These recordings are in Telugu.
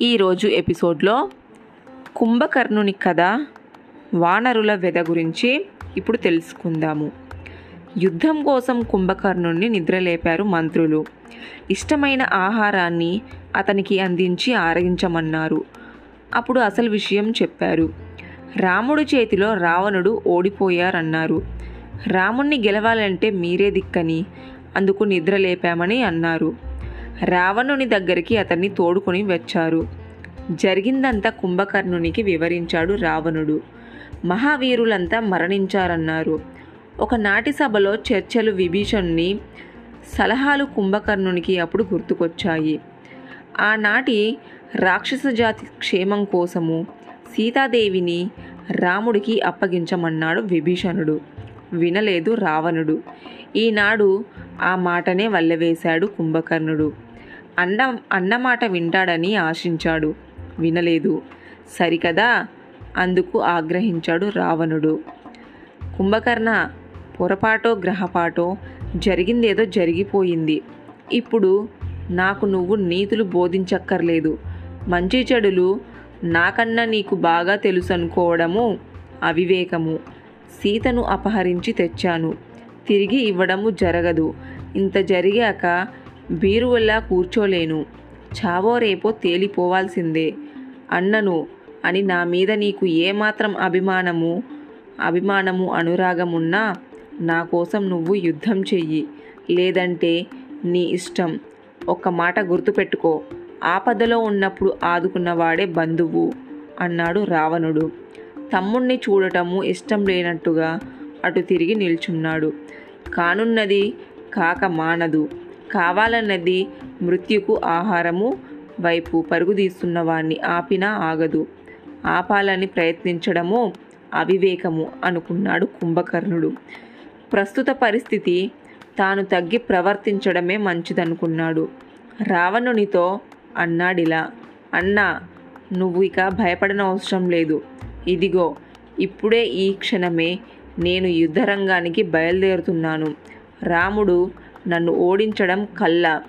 ఈరోజు ఎపిసోడ్లో కుంభకర్ణుని కథ వానరుల వెద గురించి ఇప్పుడు తెలుసుకుందాము. యుద్ధం కోసం కుంభకర్ణుని నిద్రలేపారు మంత్రులు. ఇష్టమైన ఆహారాన్ని అతనికి అందించి ఆరగించమన్నారు. అప్పుడు అసలు విషయం చెప్పారు. రాముడి చేతిలో రావణుడు ఓడిపోయారన్నారు. రాముణ్ణి గెలవాలంటే మీరే దిక్కని అందుకు నిద్రలేపామని అన్నారు. రావణుని దగ్గరికి అతన్ని తోడుకొని వచ్చారు. జరిగిందంతా కుంభకర్ణునికి వివరించాడు రావణుడు. మహావీరులంతా మరణించారన్నారు. ఒకనాటి సభలో చర్చలు విభీషణుని సలహాలు కుంభకర్ణునికి అప్పుడు గుర్తుకొచ్చాయి. ఆనాటి రాక్షస జాతి క్షేమం కోసము సీతాదేవిని రాముడికి అప్పగించమన్నాడు విభీషణుడు. వినలేదు రావణుడు. ఈనాడు ఆ మాటనే వల్లవేశాడు కుంభకర్ణుడు. అన్న అన్నమాట వింటాడని ఆశించాడు. వినలేదు. సరికదా? అందుకు ఆగ్రహించాడు రావణుడు. కుంభకర్ణ పొరపాటో గ్రహపాటో జరిగిందేదో జరిగిపోయింది. ఇప్పుడు నాకు నువ్వు నీతులు బోధించక్కర్లేదు. మంచి చెడులు నాకన్నా నీకు బాగా తెలుసు అనుకోవడము అవివేకము. సీతను అపహరించి తెచ్చాను. తిరిగి ఇవ్వడము జరగదు. ఇంత జరిగాక బీరువల్లా కూర్చోలేను. చావో రేపో తేలిపోవాల్సిందే. అన్నను అని నా మీద నీకు ఏమాత్రం అభిమానము అభిమానము అనురాగమున్నా నా కోసం నువ్వు యుద్ధం చెయ్యి. లేదంటే నీ ఇష్టం. ఒక్క మాట గుర్తుపెట్టుకో. ఆపదలో ఉన్నప్పుడు ఆదుకున్నవాడే బంధువు అన్నాడు రావణుడు. తమ్ముణ్ణి చూడటము ఇష్టం లేనట్టుగా అటు తిరిగి నిల్చున్నాడు. కానున్నది కాక మానదు. కావాలన్నది మృత్యుకు ఆహారము. వైపు పరుగుదీస్తున్న వాణ్ణి ఆపినా ఆగదు. ఆపాలని ప్రయత్నించడము అవివేకము అనుకున్నాడు కుంభకర్ణుడు. ప్రస్తుత పరిస్థితి తాను తగ్గి ప్రవర్తించడమే మంచిదనుకున్నాడు. రావణునితో అన్నాడిలా అన్నా నువ్వు ఇక భయపడనవసరం లేదు. ఇదిగో ఇప్పుడే ఈ క్షణమే నేను యుద్ధరంగానికి బయలుదేరుతున్నాను. రాముడు నన్ను ఓడించడం కల్లా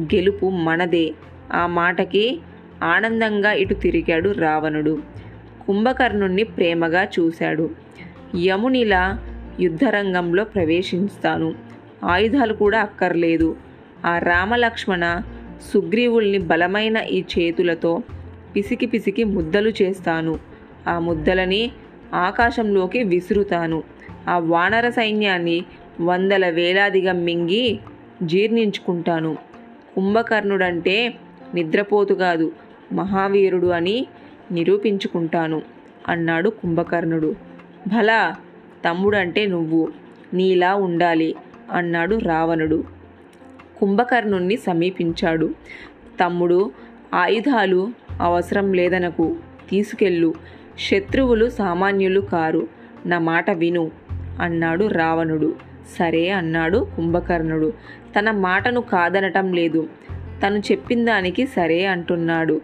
గెలుపు మనదే. ఆ మాటకి ఆనందంగా ఇటు తిరిగాడు రావణుడు. కుంభకర్ణుణ్ణి ప్రేమగా చూశాడు. యమునిలా యుద్ధరంగంలో ప్రవేశిస్తాను. ఆయుధాలు కూడా అక్కర్లేదు. ఆ రామలక్ష్మణ సుగ్రీవుల్ని బలమైన ఈ చేతులతో పిసికి పిసికి ముద్దలు చేస్తాను. ఆ ముద్దలని ఆకాశంలోకి విసురుతాను. ఆ వానర సైన్యాన్ని వందల వేలాదిగా మింగి జీర్ణించుకుంటాను. కుంభకర్ణుడంటే నిద్రపోతు కాదు మహావీరుడు అని నిరూపించుకుంటాను అన్నాడు కుంభకర్ణుడు. భలా తమ్ముడంటే నువ్వు నీలా ఉండాలి అన్నాడు రావణుడు. కుంభకర్ణుణ్ణి సమీపించాడు. తమ్ముడు ఆయుధాలు అవసరం లేదనకు తీసుకెళ్ళు శత్రువులు సామాన్యులు కారు. నా మాట విను అన్నాడు రావణుడు. సరే అన్నాడు కుంభకర్ణుడు. తన మాటను కాదనటం లేదు. తను చెప్పిన దానికి సరే అంటున్నాడు.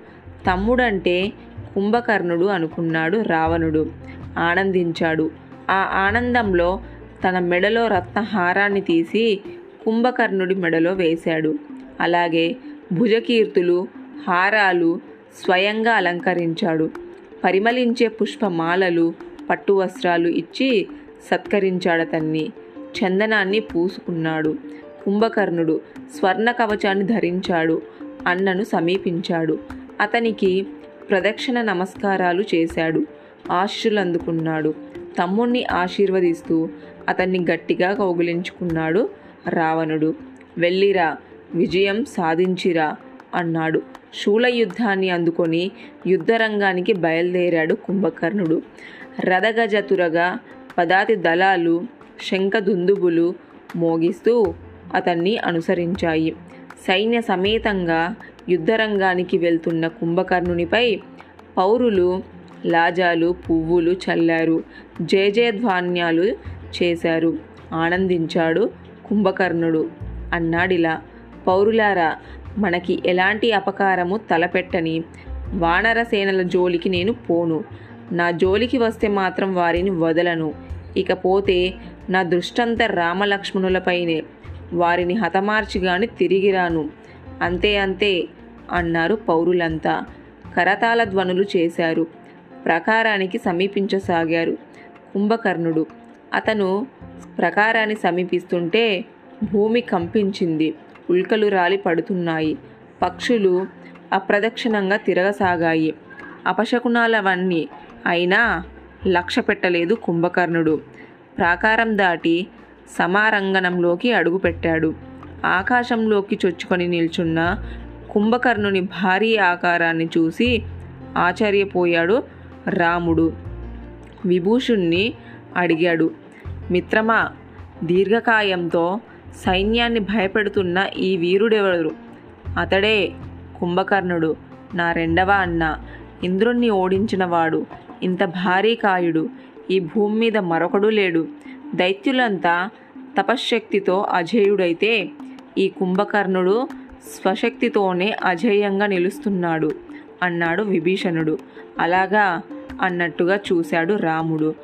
తమ్ముడంటే కుంభకర్ణుడు అనుకున్నాడు రావణుడు. ఆనందించాడు. ఆ ఆనందంలో తన మెడలో రత్నహారాన్ని తీసి కుంభకర్ణుడి మెడలో వేశాడు. అలాగే భుజకీర్తులు హారాలు స్వయంగా అలంకరించాడు. పరిమళించే పుష్పమాలలు పట్టు వస్త్రాలు ఇచ్చి సత్కరించాడతన్ని చందనాన్ని పూసుకున్నాడు. కుంభకర్ణుడు స్వర్ణ కవచాన్ని ధరించాడు. అన్నను సమీపించాడు. అతనికి ప్రదక్షిణ నమస్కారాలు చేశాడు. ఆశీస్సులు అందుకున్నాడు. తమ్ముణ్ణి ఆశీర్వదిస్తూ అతన్ని గట్టిగా కౌగిలించుకున్నాడు రావణుడు. వెళ్ళిరా విజయం సాధించిరా అన్నాడు. శూల యుద్ధాన్ని అందుకొని యుద్ధరంగానికి బయలుదేరాడు కుంభకర్ణుడు. రథగజతురగా పదాతి దళాలు శంఖదుందుబులు మోగిస్తూ అతన్ని అనుసరించాయి. సైన్య సమేతంగా యుద్ధరంగానికి వెళ్తున్న కుంభకర్ణునిపై పౌరులు లాజాలు పువ్వులు చల్లారు. జయజయధ్వాన్యాలు చేశారు. ఆనందించాడు కుంభకర్ణుడు. అన్నాడిలా పౌరులారా మనకి ఎలాంటి అపకారము తలపెట్టని వానర సేనల జోలికి నేను పోను. నా జోలికి వస్తే మాత్రం వారిని వదలను. ఇకపోతే నా దృష్టంత రామలక్ష్మణులపైనే వారిని హతమార్చిగాని తిరిగిరాను తిరిగి రాను. అంతే అంతే అన్నారు పౌరులంతా. కరతాళ ధ్వనులు చేశారు. ప్రకారానికి సమీపించసాగారు కుంభకర్ణుడు. అతను ప్రకారాన్ని సమీపిస్తుంటే భూమి కంపించింది. ఉల్కలు రాలి పడుతున్నాయి. పక్షులు అప్రదక్షిణంగా తిరగసాగాయి. అపశకునాలవన్నీ అయినా లక్ష్య పెట్టలేదు కుంభకర్ణుడు. ప్రాకారం దాటి సమారంగణంలోకి అడుగుపెట్టాడు. ఆకాశంలోకి చొచ్చుకొని నిల్చున్న కుంభకర్ణుని భారీ ఆకారాన్ని చూసి ఆశ్చర్యపోయాడు రాముడు. విభూషుణ్ణి అడిగాడు మిత్రమా దీర్ఘకాయంతో సైన్యాన్ని భయపెడుతున్న ఈ వీరుడెవరు? అతడే కుంభకర్ణుడు నా రెండవ అన్న. ఇంద్రుణ్ణి ఓడించినవాడు ఇంత భారీ కాయుడు. ఈ భూమి మీద మరొకడు లేడు. దైత్యులంతా తపశ్శక్తితో అజేయుడైతే ఈ కుంభకర్ణుడు స్వశక్తితోనే అజేయంగా నిలుస్తున్నాడు అన్నాడు విభీషణుడు. అలాగా అన్నట్టుగా చూశాడు రాముడు.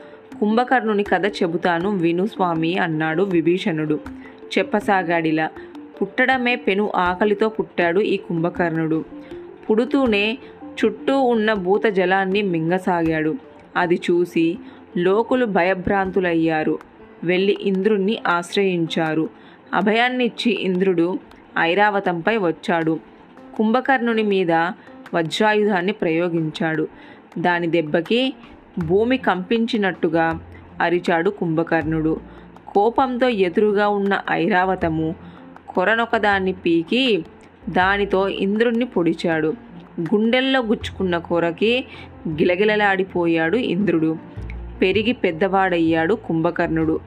కుంభకర్ణుని కథ చెబుతాను విను స్వామి అన్నాడు విభీషణుడు. చెప్పసాగాడిలా. పుట్టడమే పెను ఆకలితో పుట్టాడు ఈ కుంభకర్ణుడు. పుడుతూనే చుట్టూ ఉన్న భూత జలాన్ని మింగసాగాడు. అది చూసి లోకులు భయభ్రాంతులయ్యారు. వెళ్ళి ఇంద్రుణ్ణి ఆశ్రయించారు. అభయాన్నిచ్చి ఇంద్రుడు ఐరావతంపై వచ్చాడు. కుంభకర్ణుని మీద వజ్రాయుధాన్ని ప్రయోగించాడు. దాని దెబ్బకి భూమి కంపించినట్టుగా అరిచాడు కుంభకర్ణుడు. కోపంతో ఎదురుగా ఉన్న ఐరావతము కొరనొకదాన్ని పీకి దానితో ఇంద్రుణ్ణి పొడిచాడు. గుండెల్లో గుచ్చుకున్న కొరకి గిలగిలలాడిపోయాడు ఇంద్రుడు. పెరిగి పెద్దవాడయ్యాడు కుంభకర్ణుడు.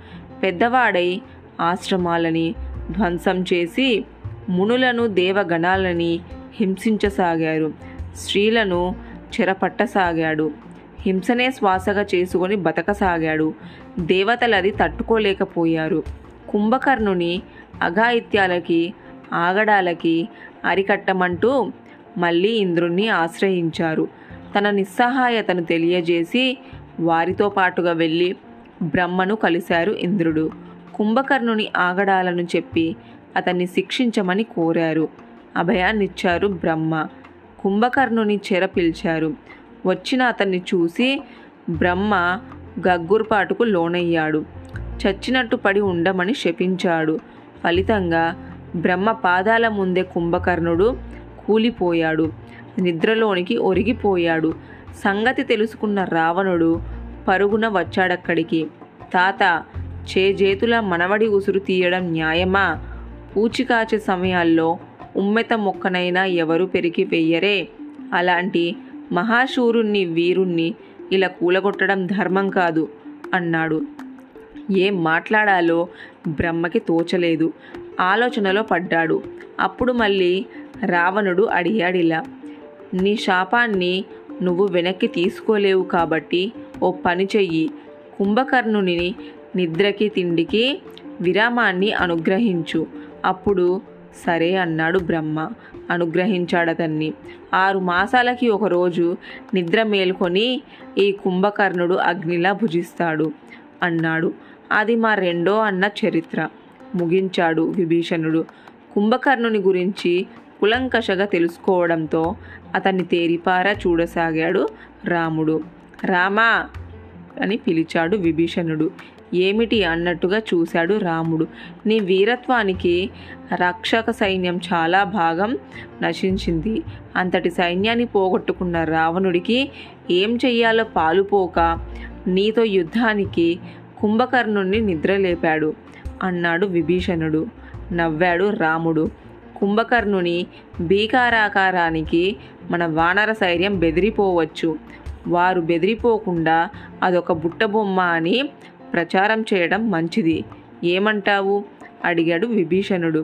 పెద్దవాడై ఆశ్రమాలని ధ్వంసం చేసి మునులను దేవగణాలని హింసించసాగారు. స్త్రీలను చెరపట్టసాగాడు. హింసనే శ్వాసగా చేసుకొని బతకసాగాడు. దేవతలది తట్టుకోలేకపోయారు. కుంభకర్ణుని అఘాయిత్యాలకి ఆగడాలకి అరికట్టమంటూ మళ్ళీ ఇంద్రుణ్ణి ఆశ్రయించారు. తన నిస్సహాయతను తెలియజేసి వారితో పాటుగా వెళ్ళి బ్రహ్మను కలిశారు ఇంద్రుడు. కుంభకర్ణుని ఆగడాలను చెప్పి అతన్ని శిక్షించమని కోరారు. అభయాన్నిచ్చారు బ్రహ్మ. కుంభకర్ణుని చెర పిలిచారు. వచ్చిన అతన్ని చూసి బ్రహ్మ గగ్గుర్పాటుకు లోనయ్యాడు. చచ్చినట్టు పడి ఉండమని శపించాడు. ఫలితంగా బ్రహ్మ పాదాల ముందే కుంభకర్ణుడు కూలిపోయాడు. నిద్రలోనికి ఒరిగిపోయాడు. సంగతి తెలుసుకున్న రావణుడు పరుగున వచ్చాడక్కడికి. తాత చేజేతుల మనవడి ఉసురు తీయడం న్యాయమా? పూచికాచే సమయాల్లో ఉమ్మెత మొక్కనైనా ఎవరు పెరిగి వెయ్యరే? అలాంటి మహాశూరుణ్ణి వీరుణ్ణి ఇలా కూలగొట్టడం ధర్మం కాదు అన్నాడు. ఏం మాట్లాడాలో బ్రహ్మకి తోచలేదు. ఆలోచనలో పడ్డాడు. అప్పుడు మళ్ళీ రావణుడు అడిగాడిలా నీ శాపాన్ని నువ్వు వెనక్కి తీసుకోలేవు కాబట్టి ఓ పని చెయ్యి. కుంభకర్ణుని నిద్రకి తిండికి విరామాన్ని అనుగ్రహించు. అప్పుడు సరే అన్నాడు బ్రహ్మ. అనుగ్రహించాడతన్ని. ఆరు మాసాలకి ఒకరోజు నిద్ర మేల్కొని ఈ కుంభకర్ణుడు అగ్నిలా భుజిస్తాడు. అన్నాడు అది మా రెండో అన్న చరిత్ర. ముగించాడు విభీషణుడు. కుంభకర్ణుని గురించి కులంకషగా తెలుసుకోవడంతో అతన్ని తేరిపారా చూడసాగాడు రాముడు. రామా అని పిలిచాడు విభీషణుడు. ఏమిటి అన్నట్టుగా చూశాడు రాముడు. నీ వీరత్వానికి రక్షక సైన్యం చాలా భాగం నశించింది. అంతటి సైన్యాన్ని పోగొట్టుకున్న రావణుడికి ఏం చెయ్యాలో పాలుపోక నీతో యుద్ధానికి కుంభకర్ణుణ్ణి నిద్రలేపాడు అన్నాడు విభీషణుడు. నవ్వాడు రాముడు. కుంభకర్ణుని భీకారాకారానికి మన వానర సైన్యం బెదిరిపోవచ్చు. వారు బెదిరిపోకుండా అదొక బుట్టబొమ్మ అని ప్రచారం చేయడం మంచిది. ఏమంటావు? అడిగాడు విభీషణుడు.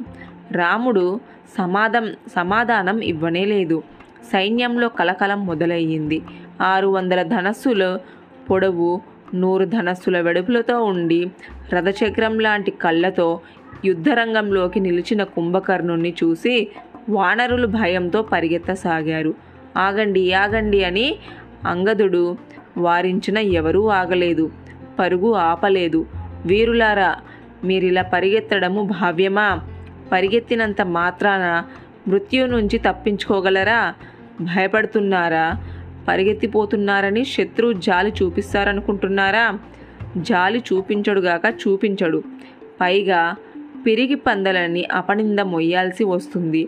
రాముడు సమాధం సమాధానం ఇవ్వనే లేదు. సైన్యంలో కలకలం మొదలయ్యింది. ఆరు వందల ధనస్సుల పొడవు నూరు ధనస్సుల వెడుపులతో ఉండి రథచక్రం లాంటి కళ్ళతో యుద్ధరంగంలోకి నిలిచిన కుంభకర్ణుణ్ణి చూసి వానరులు భయంతో పరిగెత్తసాగారు. ఆగండి ఆగండి అని అంగదుడు వారించిన ఎవరూ ఆగలేదు. పరుగు ఆపలేదు. వీరులారా మీరిలా పరిగెత్తడము భావ్యమా? పరిగెత్తినంత మాత్రాన మృత్యు నుంచి తప్పించుకోగలరా? భయపడుతున్నారా? పరిగెత్తిపోతున్నారని శత్రువు జాలి చూపిస్తారనుకుంటున్నారా? జాలి చూపించడుగాక చూపించడు. పైగా పిరిగి పందలని అపనింద మొయ్యాల్సి వస్తుంది.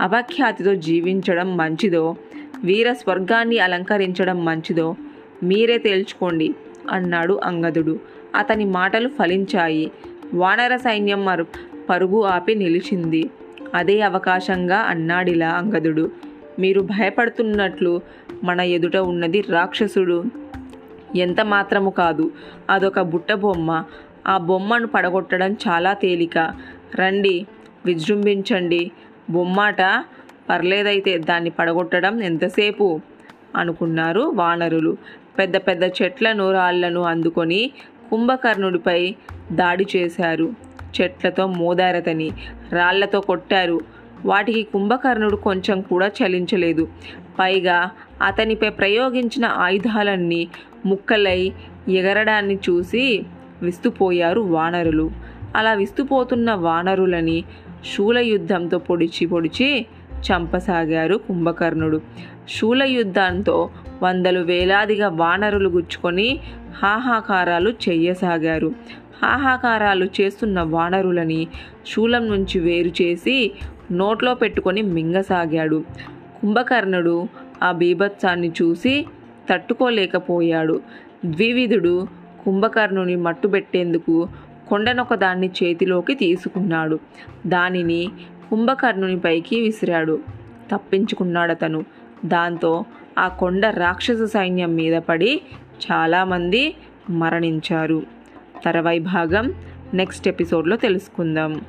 అపఖ్యాతితో జీవించడం మంచిదో వీర స్వర్గాన్ని అలంకరించడం మంచిదో మీరే తేల్చుకోండి. అన్నాడు అంగదుడు. అతని మాటలు ఫలించాయి. వానర సైన్యం మరు పరుగు ఆపి నిలిచింది. అదే అవకాశంగా అన్నాడిలా అంగదుడు. మీరు భయపడుతున్నట్లు మన ఎదుట ఉన్నది రాక్షసుడు. ఎంత మాత్రము కాదు అదొక బుట్ట బొమ్మ. ఆ బొమ్మను పడగొట్టడం చాలా తేలిక. రండి విజృంభించండి. బొమ్మాట పర్లేదైతే దాన్ని పడగొట్టడం ఎంతసేపు? అనుకున్నారు వానరులు. పెద్ద పెద్ద చెట్లను రాళ్ళను అందుకొని కుంభకర్ణుడిపై దాడి చేశారు. చెట్లతో మోదారతని రాళ్ళతో కొట్టారు. వాటికి కుంభకర్ణుడు కొంచెం కూడా చలించలేదు. పైగా అతనిపై ప్రయోగించిన ఆయుధాలన్నీ ముక్కలై ఎగరడాన్ని చూసి విస్తుపోయారు వానరులు. అలా విస్తుపోతున్న వానరులని శూలయుద్ధంతో పొడిచి పొడిచి చంపసాగారు కుంభకర్ణుడు. శూల యుద్ధంతో వందలు వేలాదిగా వానరులు గుచ్చుకొని హాహాకారాలు చెయ్యసాగారు హాహాకారాలు చేస్తున్న వానరులని శూలం నుంచి వేరు చేసి నోట్లో పెట్టుకొని మింగసాగాడు. కుంభకర్ణుడు ఆ బీభత్సాన్ని చూసి తట్టుకోలేకపోయాడు. ద్వివిధుడు కుంభకర్ణుని మట్టుబెట్టేందుకు కొండనొకదాన్ని చేతిలోకి తీసుకున్నాడు. దానిని కుంభకర్ణుని పైకి విసిరాడు. తప్పించుకున్నాడతను. దాంతో ఆ కొండ రాక్షస సైన్యం మీద పడి చాలామంది మరణించారు. తర్వాయి భాగం నెక్స్ట్ ఎపిసోడ్లో తెలుసుకుందాం.